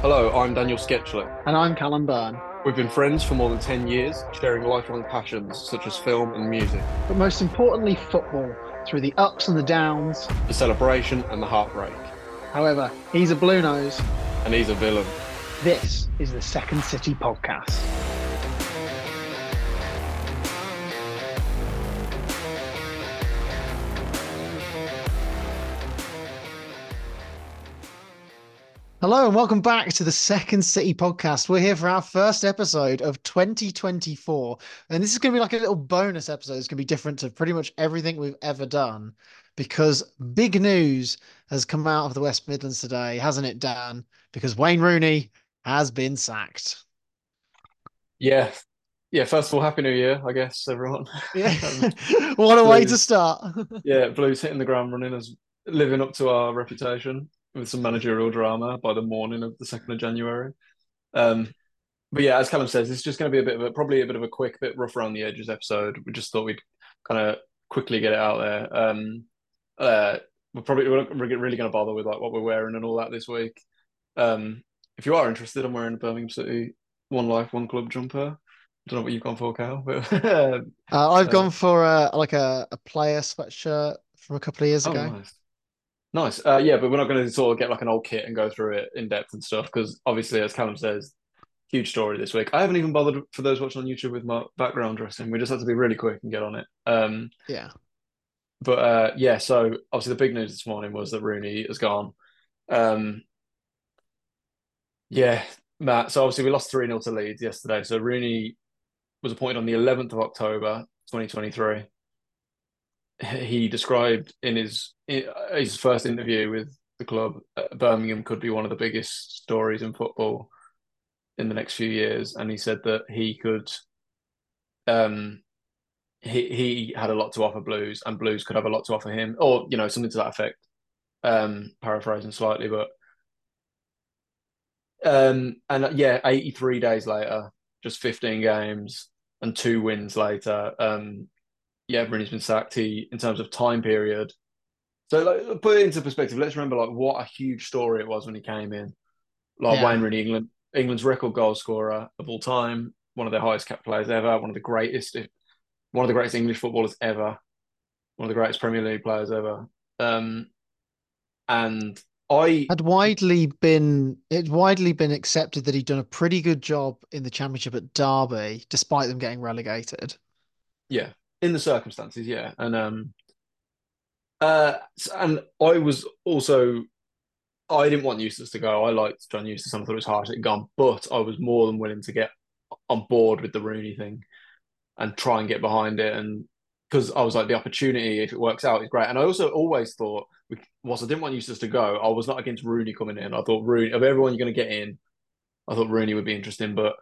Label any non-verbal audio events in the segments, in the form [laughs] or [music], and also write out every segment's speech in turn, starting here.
Hello, I'm Daniel Sketchler. And I'm Callum Byrne. We've been friends for more than 10 years, sharing lifelong passions such as film and music, But most importantly, football, through the ups and the downs. the celebration and the heartbreak. However, he's a blue nose. And he's a villain. This is the Second City Podcast. Hello and welcome back to the Second City Podcast. We're here for our first episode of 2024. And this is going to be like a little bonus episode. It's going to be different to pretty much everything we've ever done because big news has come out of the West Midlands today, hasn't it, Dan? Because Wayne Rooney has been sacked. Yeah. Yeah, first of all, Happy New Year, I guess, everyone. Yeah. [laughs] Um, [laughs] what a way to start. [laughs] yeah, Blues hitting the ground running as living up to our reputation with some managerial drama by the morning of the 2nd of January. Um, but yeah, as Callum says, it's just going to be a bit of a probably a bit of a quick, bit rough around the edges episode. We just thought we'd kind of quickly get it out there. Um, uh, we're probably we're not really going to bother with like what we're wearing and all that this week. Um, if you are interested, I'm wearing a Birmingham City One Life One Club jumper. I don't know what you've gone for, Cal, but [laughs] Uh, I've Uh, gone for uh, like a, a player sweatshirt from a couple of years oh, ago. nice. Nice. Uh, yeah, but we're not going to sort of get like an old kit and go through it in depth and stuff because obviously, as Callum says, huge story this week. I haven't even bothered for those watching on YouTube with my background dressing. We just had to be really quick and get on it. Um, Yeah. but uh, yeah, so obviously the big news this morning was that Rooney has gone. Um, yeah, Matt. So obviously we lost 3 0 to Leeds yesterday. So Rooney was appointed on the 11th of October, 2023. He described in his in his first interview with the club, uh, Birmingham could be one of the biggest stories in football in the next few years, and he said that he could, um, he he had a lot to offer Blues, and Blues could have a lot to offer him, or you know something to that effect. Um, paraphrasing slightly, but um, and uh, yeah, 83 days later, just 15 games and two wins later, um, yeah, Rooney's been sacked. He, in terms of time period, so like put it into perspective. Let's remember like what a huge story it was when he came in. Like Yeah. Wayne Rooney, England, England's record goal scorer of all time, one of their highest capped players ever, one of the greatest, one of the greatest English footballers ever, one of the greatest Premier League players ever. Um, and I Had widely been it widely been accepted that he'd done a pretty good job in the championship at Derby, despite them getting relegated. Yeah, in the circumstances, yeah, and um, uh, and I was also, I didn't want Eustace to go. I liked John Eustace. I thought it was harsh he'd gone, but I was more than willing to get on board with the Rooney thing and try and get behind it, and because I was like the opportunity, if it works out, is great. And I also always thought, whilst I didn't want Eustace to go, I was not against Rooney coming in. I thought Rooney of everyone you're going to get in, I thought Rooney would be interesting, but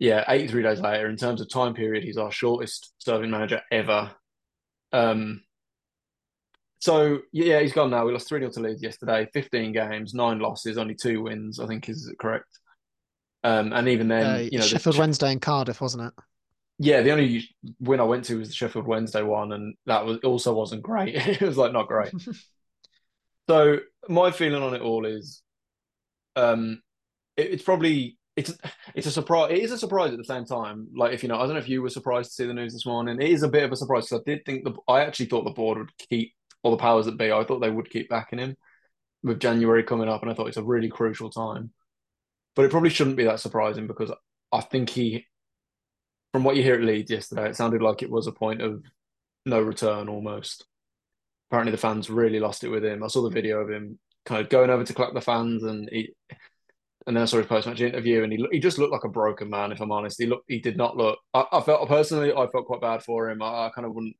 yeah, 83 days later, in terms of time period, he's our shortest serving manager ever. Um, so yeah, he's gone now. We lost 3 0 to Leeds yesterday, 15 games, nine losses, only two wins, I think is correct. Um, and even then, Uh, you know, the- Sheffield Wednesday and Cardiff, wasn't it? yeah, the only win I went to was the Sheffield Wednesday one, and that was also wasn't great. [laughs] it was like not great. [laughs] So my feeling on it all is, um, it, it's probably it's it's a surprise. It is a surprise at the same time. Like if you know, I don't know if you were surprised to see the news this morning. It is a bit of a surprise because I did think the I actually thought the board would keep all the powers that be. I thought they would keep backing him with January coming up, and I thought it's a really crucial time. But it probably shouldn't be that surprising because I think he, from what you hear at Leeds yesterday, it sounded like it was a point of no return almost. Apparently, the fans really lost it with him. I saw the video of him kind of going over to clap the fans, and he, and then I saw his post-match interview, and he he just looked like a broken man. If I'm honest, he looked he did not look. I, I felt personally, I felt quite bad for him. I, I kind of wouldn't.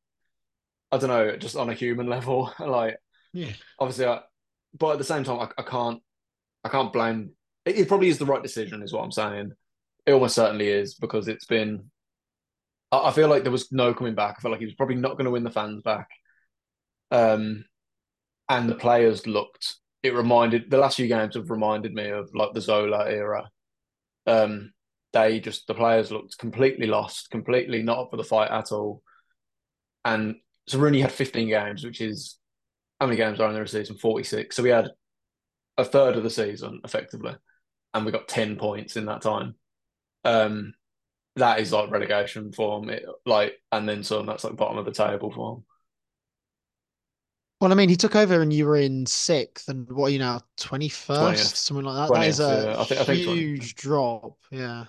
I don't know, just on a human level, [laughs] like Yeah. obviously, I, but at the same time, I, I can't I can't blame. It, it probably is the right decision, is what I'm saying. It almost certainly is because it's been. I, I feel like there was no coming back. I felt like he was probably not going to win the fans back. Um, and the players looked. It reminded the last few games have reminded me of like the Zola era. Um, they just the players looked completely lost, completely not up for the fight at all. And so Rooney had 15 games, which is how many games are in the season? 46. So we had a third of the season effectively. and we got 10 points in that time. Um, that is like relegation form, it, like, and then some. That's like bottom of the table form. Well, I mean, he took over and you were in sixth, and what are you now, 21st? 20th. Something like that. That is a yeah. I think- I think 20th. huge drop. Yeah.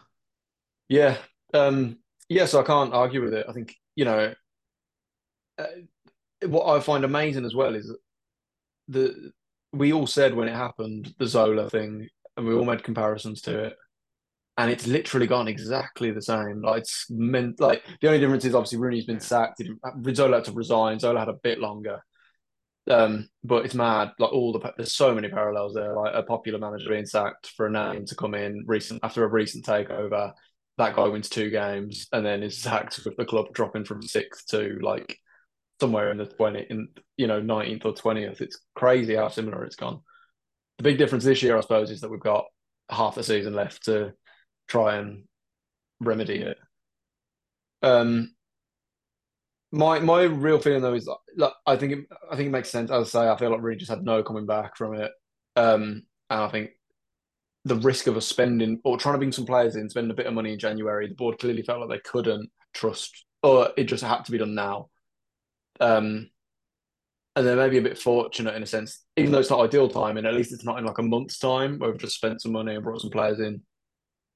Yeah. Um, yeah, so I can't argue with it. I think, you know, uh, what I find amazing as well is that the we all said when it happened, the Zola thing, and we all made comparisons to it. And it's literally gone exactly the same. Like it's meant like the only difference is obviously Rooney's been sacked. He didn't- Zola had to resign. Zola had a bit longer. Um, but it's mad. Like all the there's so many parallels there. Like a popular manager being sacked for a name to come in recent after a recent takeover. That guy wins two games and then is sacked with the club dropping from sixth to like somewhere in the twenty in you know nineteenth or twentieth. It's crazy how similar it's gone. The big difference this year, I suppose, is that we've got half the season left to try and remedy it. Um, my my real feeling though is like I think it, I think it makes sense. As I say, I feel like Rooney just had no coming back from it, um, and I think the risk of us spending or trying to bring some players in, spending a bit of money in January, the board clearly felt like they couldn't trust, or it just had to be done now. Um, and they're maybe a bit fortunate in a sense, even though it's not ideal timing. At least it's not in like a month's time where we've just spent some money and brought some players in.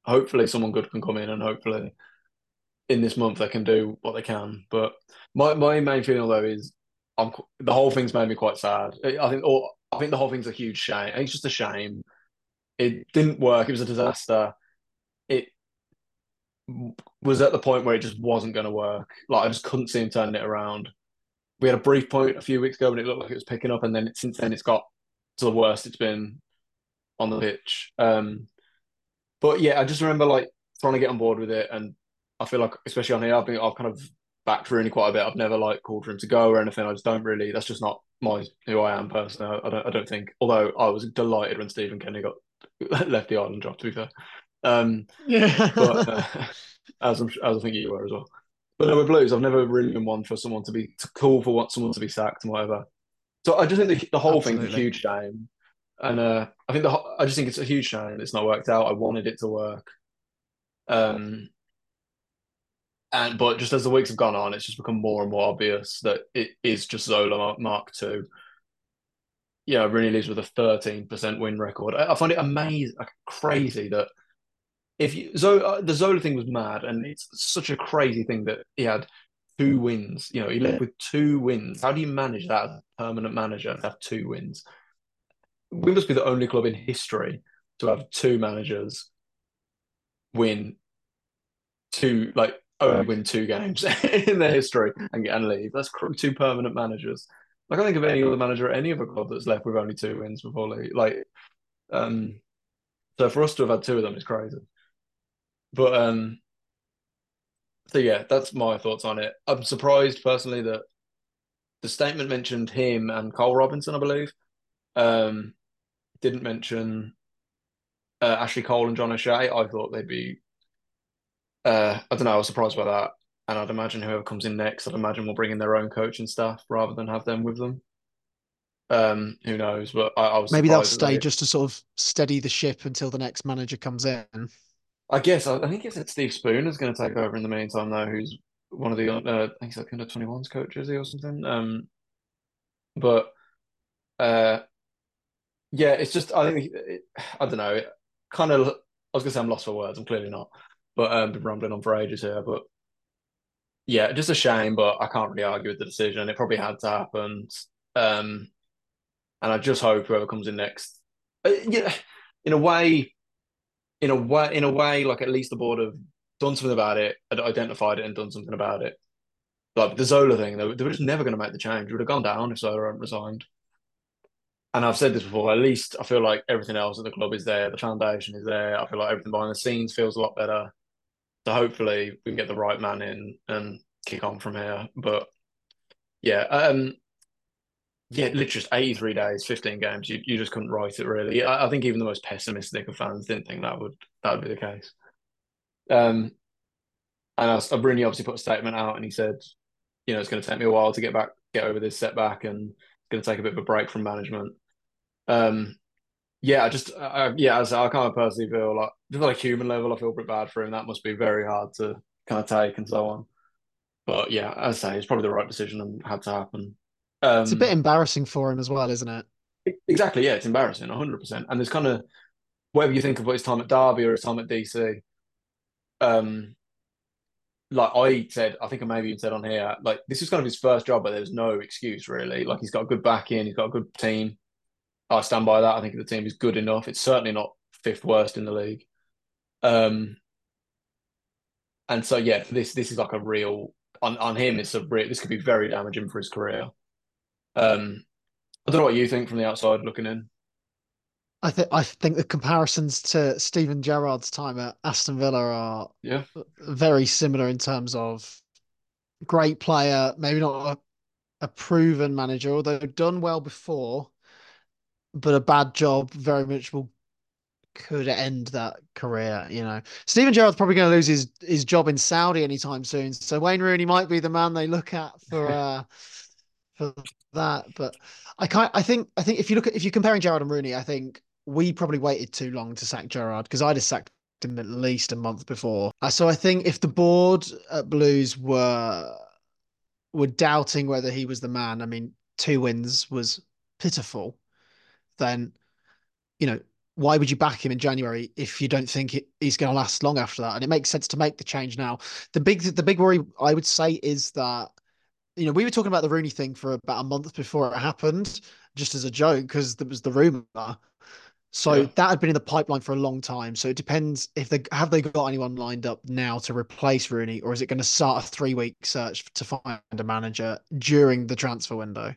Hopefully, someone good can come in, and hopefully, in this month they can do what they can. But my my main feeling though is, I'm the whole thing's made me quite sad. I think, or I think the whole thing's a huge shame. It's just a shame. It didn't work. It was a disaster. It was at the point where it just wasn't going to work. Like I just couldn't see him turning it around. We had a brief point a few weeks ago when it looked like it was picking up, and then it, since then it's got to the worst it's been on the pitch. Um, but yeah, I just remember like trying to get on board with it, and I feel like, especially on here, I've been I've kind of backed Rooney quite a bit. I've never like called for him to go or anything. I just don't really. That's just not my who I am personally. I don't. I don't think. Although I was delighted when Stephen Kenny got [laughs] left the island drop. To be fair, um, Yeah. but uh, [laughs] as I'm as I think you were as well. But no, with Blues, I've never really been one for someone to be to call for what someone to be sacked and whatever. So I just think the, the whole thing's a huge shame, and uh, I think the I just think it's a huge shame it's not worked out. I wanted it to work, um, and but just as the weeks have gone on, it's just become more and more obvious that it is just Zola Mark, Two. Yeah, Rooney leaves with a thirteen percent win record. I, I find it amazing, like, crazy that if you Zola, uh, the Zola thing was mad, and it's such a crazy thing that he had two wins. You know, he left with two wins. How do you manage that as a permanent manager to have two wins? We must be the only club in history to have two managers win two, like only win two games [laughs] in their history and get and leave. That's cr- two permanent managers. I can't think of any other manager at any other club that's left with only two wins before leave. Like, um, so for us to have had two of them is crazy. But um, so yeah, that's my thoughts on it. I'm surprised personally that the statement mentioned him and Carl Robinson, I believe. Um, didn't mention uh, Ashley Cole and John O'Shea. I thought they'd be. Uh, I don't know. I was surprised by that, and I'd imagine whoever comes in next, I'd imagine will bring in their own coaching staff rather than have them with them. Um, who knows? But I, I was Maybe they'll stay they- just to sort of steady the ship until the next manager comes in. I guess I, I think it's that Steve Spooner's going to take over in the meantime, though. Who's one of the uh, I think he's like under 21s coach, is he or something? Um, but uh, yeah, it's just I think it, I don't know. It kind of I was going to say I'm lost for words. I'm clearly not, but um, been rambling on for ages here. But yeah, just a shame. But I can't really argue with the decision. It probably had to happen. Um, and I just hope whoever comes in next, uh, yeah, in a way in a way, in a way, like at least the board have done something about it, identified it, and done something about it. Like the Zola thing, were, they were just never going to make the change. It would have gone down if Zola hadn't resigned. And I've said this before. At least I feel like everything else at the club is there. The foundation is there. I feel like everything behind the scenes feels a lot better. So hopefully we can get the right man in and kick on from here. But yeah, um, yeah, literally just 83 days, 15 games. You, you just couldn't write it really. I, I think even the most pessimistic of fans didn't think that would that would be the case. Um, and I, Rooney obviously put a statement out and he said, you know, it's going to take me a while to get back, get over this setback, and it's going to take a bit of a break from management. Um, yeah, I just uh, yeah, as I kind of personally feel like just on a human level, I feel pretty bad for him. That must be very hard to kind of take and so on. But yeah, as I say, it's probably the right decision and had to happen. It's a bit Um, embarrassing for him as well, isn't it? exactly, yeah, it's embarrassing, 100%. And there's kind of whatever you think of his time at Derby or his time at DC, um, like I said, I think I maybe even said on here, like this is kind of his first job, but there's no excuse really. Like he's got a good back in, he's got a good team. I stand by that. I think the team is good enough. It's certainly not fifth worst in the league. Um, and so yeah, this this is like a real on on him. It's a real. This could be very damaging for his career. Um, I don't know what you think from the outside looking in. I think I think the comparisons to Steven Gerrard's time at Aston Villa are Yeah, very similar in terms of great player, maybe not a, a proven manager, although done well before, but a bad job very much will could end that career. You know, Steven Gerrard's probably going to lose his his job in Saudi anytime soon. So Wayne Rooney might be the man they look at for [laughs] uh for that. But I can't. I think I think if you look at if you're comparing Gerrard and Rooney, I think we probably waited too long to sack Gerrard because I'd have sacked him at least a month before. Uh, So I think if the board at Blues were were doubting whether he was the man, I mean, two wins was pitiful. Then you know, why would you back him in January if you don't think it, he's going to last long after that? And it makes sense to make the change now. The big the big worry I would say is that you know we were talking about the Rooney thing for about a month before it happened, just as a joke because there was the rumor. So yeah, that had been in the pipeline for a long time. So it depends if they have they got anyone lined up now to replace Rooney, or is it going to start a three week search to find a manager during the transfer window?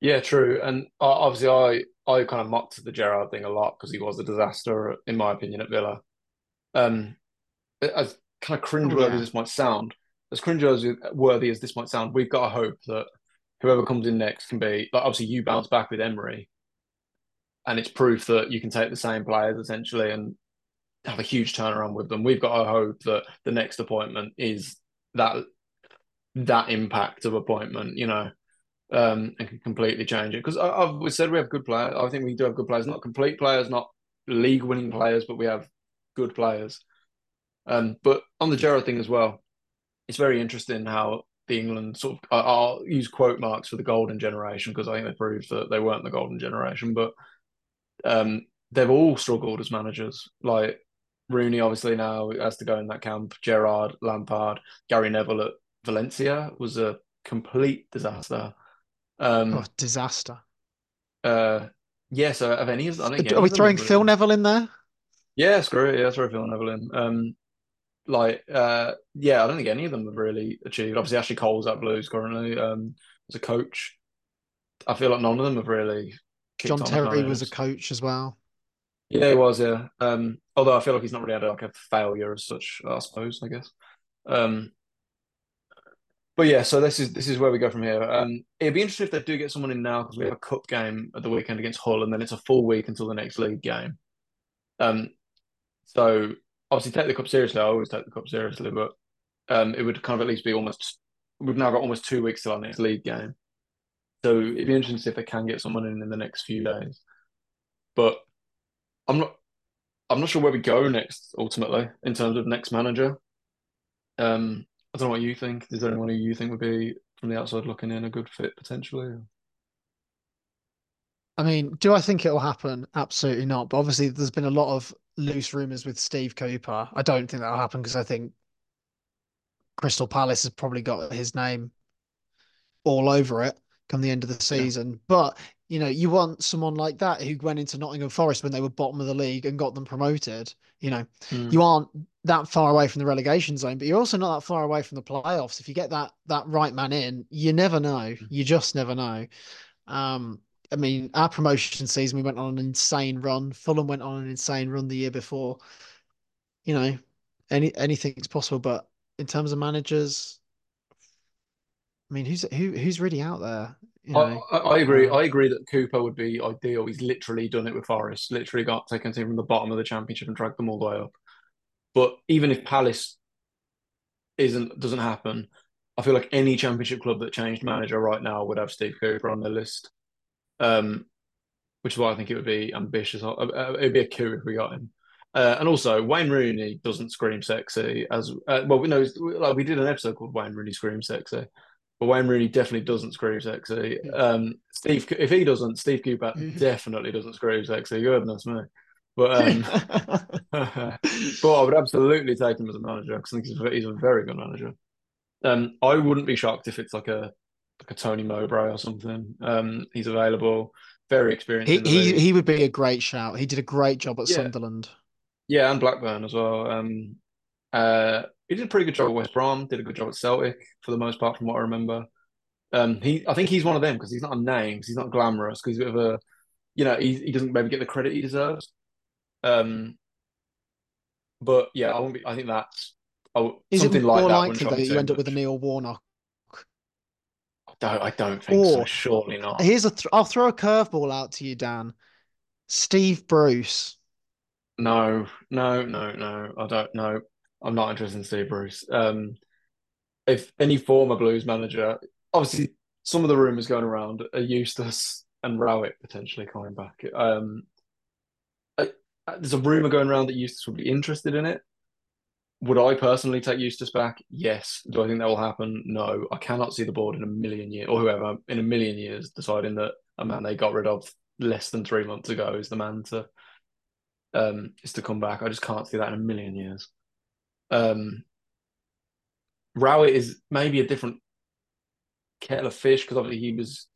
Yeah, true. And uh, obviously, I I kind of mocked the Gerrard thing a lot because he was a disaster in my opinion at Villa. Um, as kind of Oh cringeworthy as this might sound, as cringeworthy as this might sound, we've got to hope that whoever comes in next can be like obviously you bounce back with Emery, and it's proof that you can take the same players essentially and have a huge turnaround with them. We've got to hope that the next appointment is that that impact of appointment, you know, um, and can completely change it. Because I've we said we have good players. I think we do have good players, not complete players, not league winning players, but we have good players. Um, but on the Gerrard thing as well, it's very interesting how the England sort of I'll use quote marks for the golden generation because I think they proved that they weren't the golden generation, but um, they've all struggled as managers. Like Rooney, obviously now has to go in that camp. Gerrard, Lampard, Gary Neville at Valencia was a complete disaster. Oh, Um, disaster. uh, yeah, so have any of I think Are we throwing Phil. Neville in there? Yeah, screw it. Yeah, throw Phil Neville in. Um, like, uh, yeah, I don't think any of them have really achieved. Obviously, Ashley Cole's at Blues currently um, as a coach. I feel like none of them have really John Terry was a coach as well. Yeah, he was. Yeah. Um, although I feel like he's not really had like a failure as such. I suppose. I guess. Um, but yeah, so this is this is where we go from here. Um, it'd be interesting if they do get someone in now because we have a cup game at the weekend against Hull, and then it's a full week until the next league game. Um, so obviously take the cup seriously. I always take the cup seriously, but um, it would kind of at least be almost. We've now got almost two weeks till our next league game, so it'd be interesting to see if they can get someone in in the next few days. But I'm not. I'm not sure where we go next. Ultimately, in terms of next manager, um, I don't know what you think. Is there anyone who you think would be from the outside looking in a good fit potentially? I mean, do I think it'll happen? Absolutely not. But obviously, there's been a lot of loose rumors with Steve Cooper. I don't think that'll happen because I think Crystal Palace has probably got his name all over it come the end of the Yeah. season. But you know, you want someone like that who went into Nottingham Forest when they were bottom of the league and got them promoted. You know, Mm. you aren't that far away from the relegation zone, but you're also not that far away from the playoffs. If you get that that right man in, you never know. You just never know. Um, I mean, our promotion season, we went on an insane run. Fulham went on an insane run the year before. You know, any anything's possible, but in terms of managers, I mean, who's who who's really out there? You I, know, I I agree. uh, I agree that Cooper would be ideal. He's literally done it with Forest. Literally got taken team from the bottom of the championship and dragged them all the way up. But even if Palace isn't doesn't happen, I feel like any championship club that changed manager right now would have Steve Cooper on their list. Um, which is why I think it would be ambitious. Uh, uh, It'd be a coup if we got him. Uh, and also, Wayne Rooney doesn't scream sexy as uh, well. We know like we did an episode called Wayne Rooney Scream sexy, but Wayne Rooney definitely doesn't screw sexy. Um, Steve, if he doesn't, Steve Cooper definitely doesn't scream sexy. Goodness me. But um, [laughs] [laughs] but I would absolutely take him as a manager because I think he's a, he's a very good manager. Um, I wouldn't be shocked if it's like a like a Tony Mowbray or something. Um, he's available, very experienced. He he, he would be a great shout. He did a great job at yeah. Sunderland. Yeah, and Blackburn as well. Um, uh, he did a pretty good job at West Brom. Did a good job at Celtic for the most part, from what I remember. Um, he, I think he's one of them because he's not a name, he's not glamorous, because he's a bit of a, you know, he, he doesn't maybe get the credit he deserves. Um, but yeah, I won't be. I think that's oh, Is something it like more that. likely that you end up with a Neil Warnock? I don't, I don't think or, so. Surely not. Here's a. Th- I'll throw a curveball out to you, Dan. Steve Bruce. No, no, no, no. I don't know. I'm not interested in Steve Bruce. Um, if any former Blues manager, obviously, some of the rumors going around are Eustace and Rowett potentially coming back. Um, I, there's a rumor going around that Eustace would be interested in it. Would I personally take Eustace back? Yes. Do I think that will happen? No. I cannot see the board in a million years, or whoever in a million years, deciding that a man they got rid of less than three months ago is the man to um is to come back. I just can't see that in a million years. Um, Rowett is maybe a different kettle of fish because obviously he was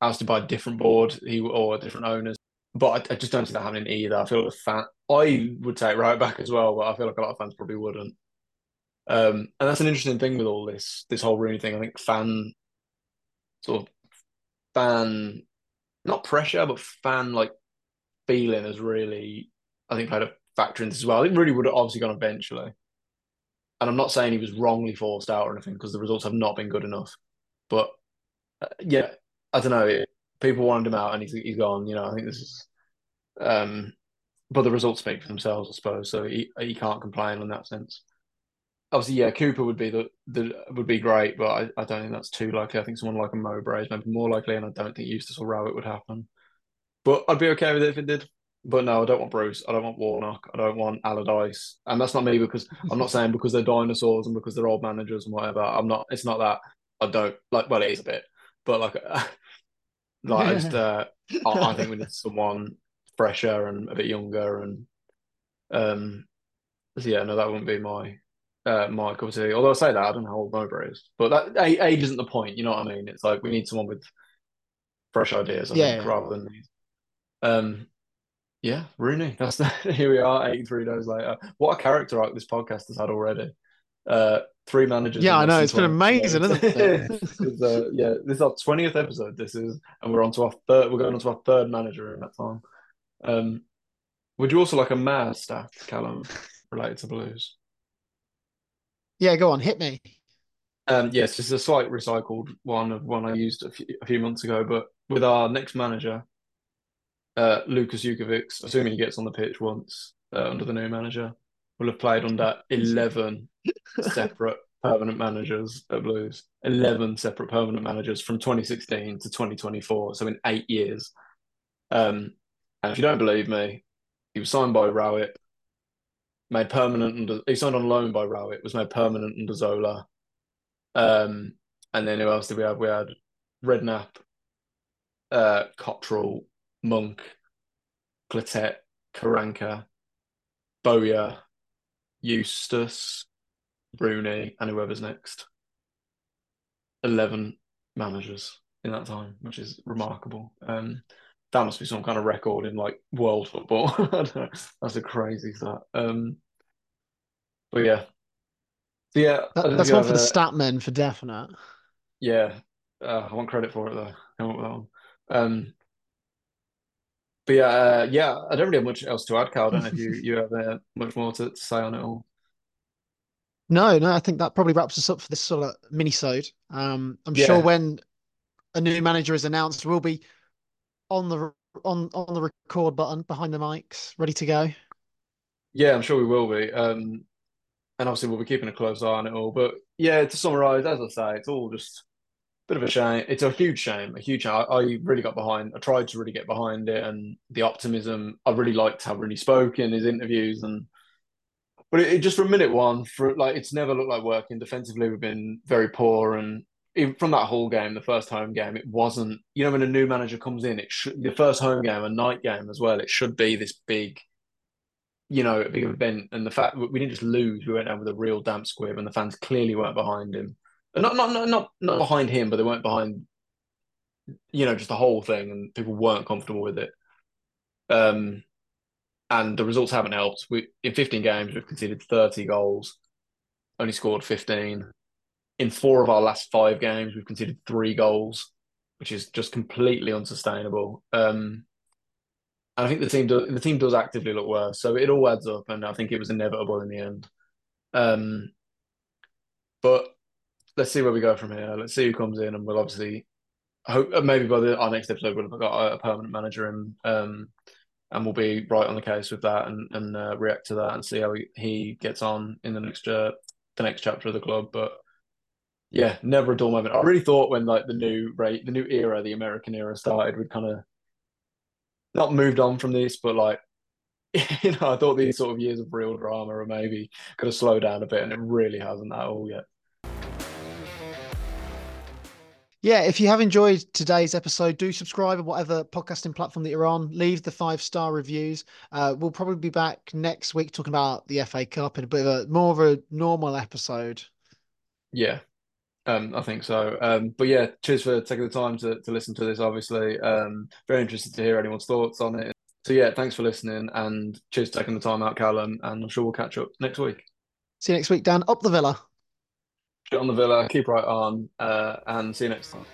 ousted by a different board, he or different owners. But I, I, just don't see that happening either. I feel like a fan. I would take Rowett back as well, but I feel like a lot of fans probably wouldn't. Um, and that's an interesting thing with all this, this whole Rooney thing. I think fan sort of fan, not pressure, but fan like feeling has really, I think, played a factor in this as well. I think Rooney would have obviously gone eventually and I'm not saying he was wrongly forced out or anything because the results have not been good enough. But uh, yeah, I don't know. People wanted him out, and he's he's gone. You know, I think this is. Um, but the results speak for themselves, I suppose. So he he can't complain in that sense. Obviously, yeah, Cooper would be the, the would be great, but I, I don't think that's too likely. I think someone like a Mowbray is maybe more likely, and I don't think Eustace or Rowett would happen. But I'd be okay with it if it did. But no, I don't want Bruce. I don't want Warnock. I don't want Allardyce. And that's not me because I'm not saying because they're dinosaurs and because they're old managers and whatever. I'm not. It's not that. I don't like. Well, it is a bit, but like, [laughs] like I just. Uh, I, I think we need someone fresher and a bit younger and. Um. So yeah, no, that wouldn't be my uh, my cup of tea. Although I say that, I don't know how old Mowbray is, but that age isn't the point. You know what I mean? It's like we need someone with fresh ideas, I yeah, think, yeah. rather than these. Um, yeah, Rooney. [laughs] That's the, here we are, 83 days later. What a character arc this podcast has had already. Uh, three managers. Yeah, I know. It's been amazing, isn't it? [laughs] uh, yeah, this is our 20th episode. This is, and we're on to our third, we're going on to our third manager in that time. Um, would you also like a mad stat, Callum, related to Blues? Yeah, go on, hit me. Um, yes, this is a slight recycled one of one I used a few, a few months ago, but with our next manager, uh, Lukas Jutkiewicz, assuming he gets on the pitch once uh, under the new manager, will have played under [laughs] 11 [laughs] separate permanent managers at Blues. 11 separate permanent managers from 2016 to 2024, so in eight years. Um, and if you don't believe me, he was signed by Rowett, made permanent under, he signed on loan by Rowett, was made permanent under Zola. Um, and then who else did we have? We had Redknapp, uh, Cotterill, Monk, Clotet, Karanka, Bowyer, Eustace, Rooney, and whoever's next. 11 managers in that time, which is remarkable. Um, that must be some kind of record in like world football. [laughs] That's a crazy stat. Um, but yeah. So yeah. That, that's one for the stat men for definite. Yeah. Uh, I want credit for it though. I want that one. Um, but yeah, uh, yeah, I don't really have much else to add, Carl. I don't know if you you have uh, much more to, to, say on it all. No, no, I think that probably wraps us up for this sort of mini-sode. Um, I'm yeah. sure when a new manager is announced, we'll be on the on on the record button behind the mics, ready to go. Yeah, I'm sure we will be. Um, and obviously we'll be keeping a close eye on it all. But yeah, to summarise, as I say, it's all just bit of a shame. It's a huge shame, a huge. I, really got behind. I tried to really get behind it, and the optimism. I really liked how really spoke in his interviews, and but it, it, just from minute one, for like it's never looked like working. Defensively, we've been very poor, and even from that whole game, the first home game, it wasn't. You know, when a new manager comes in, it should the first home game, a night game as well. It should be this big, you know, a big event. And the fact we didn't just lose, we went out with a real damp squib, and the fans clearly weren't behind him not not not not not behind him, but they weren't behind, you know, just the whole thing, and people weren't comfortable with it. Um, and the results haven't helped. We in 15 games we've conceded 30 goals, only scored 15. In four of our last five games, we've conceded three goals, which is just completely unsustainable. Um, and I think the team does the team does actively look worse, so it all adds up, and I think it was inevitable in the end. Um, but let's see where we go from here. Let's see who comes in, and we'll obviously hope uh, maybe by the, our next episode we'll have got a, permanent manager in, um, and we'll be right on the case with that and and uh, react to that and see how he, he gets on in the next uh, the next chapter of the club. But yeah, never a dull moment. I really thought when like the new rate, the new era, the American era started, we'd kind of not moved on from this, but like [laughs] you know, I thought these sort of years of real drama are maybe going to slow down a bit, and it really hasn't at all yet. Yeah, if you have enjoyed today's episode, do subscribe on whatever podcasting platform that you're on. Leave the five star reviews. Uh, we'll probably be back next week talking about the FA Cup in a bit of a more of a normal episode. Yeah, um, I think so. Um, but yeah, cheers for taking the time to, to listen to this. Obviously, um, very interested to hear anyone's thoughts on it. So yeah, thanks for listening and cheers for taking the time out, Callum. And I'm sure we'll catch up next week. See you next week, Dan. Up the Villa on the Villa, keep right on, uh, and see you next time.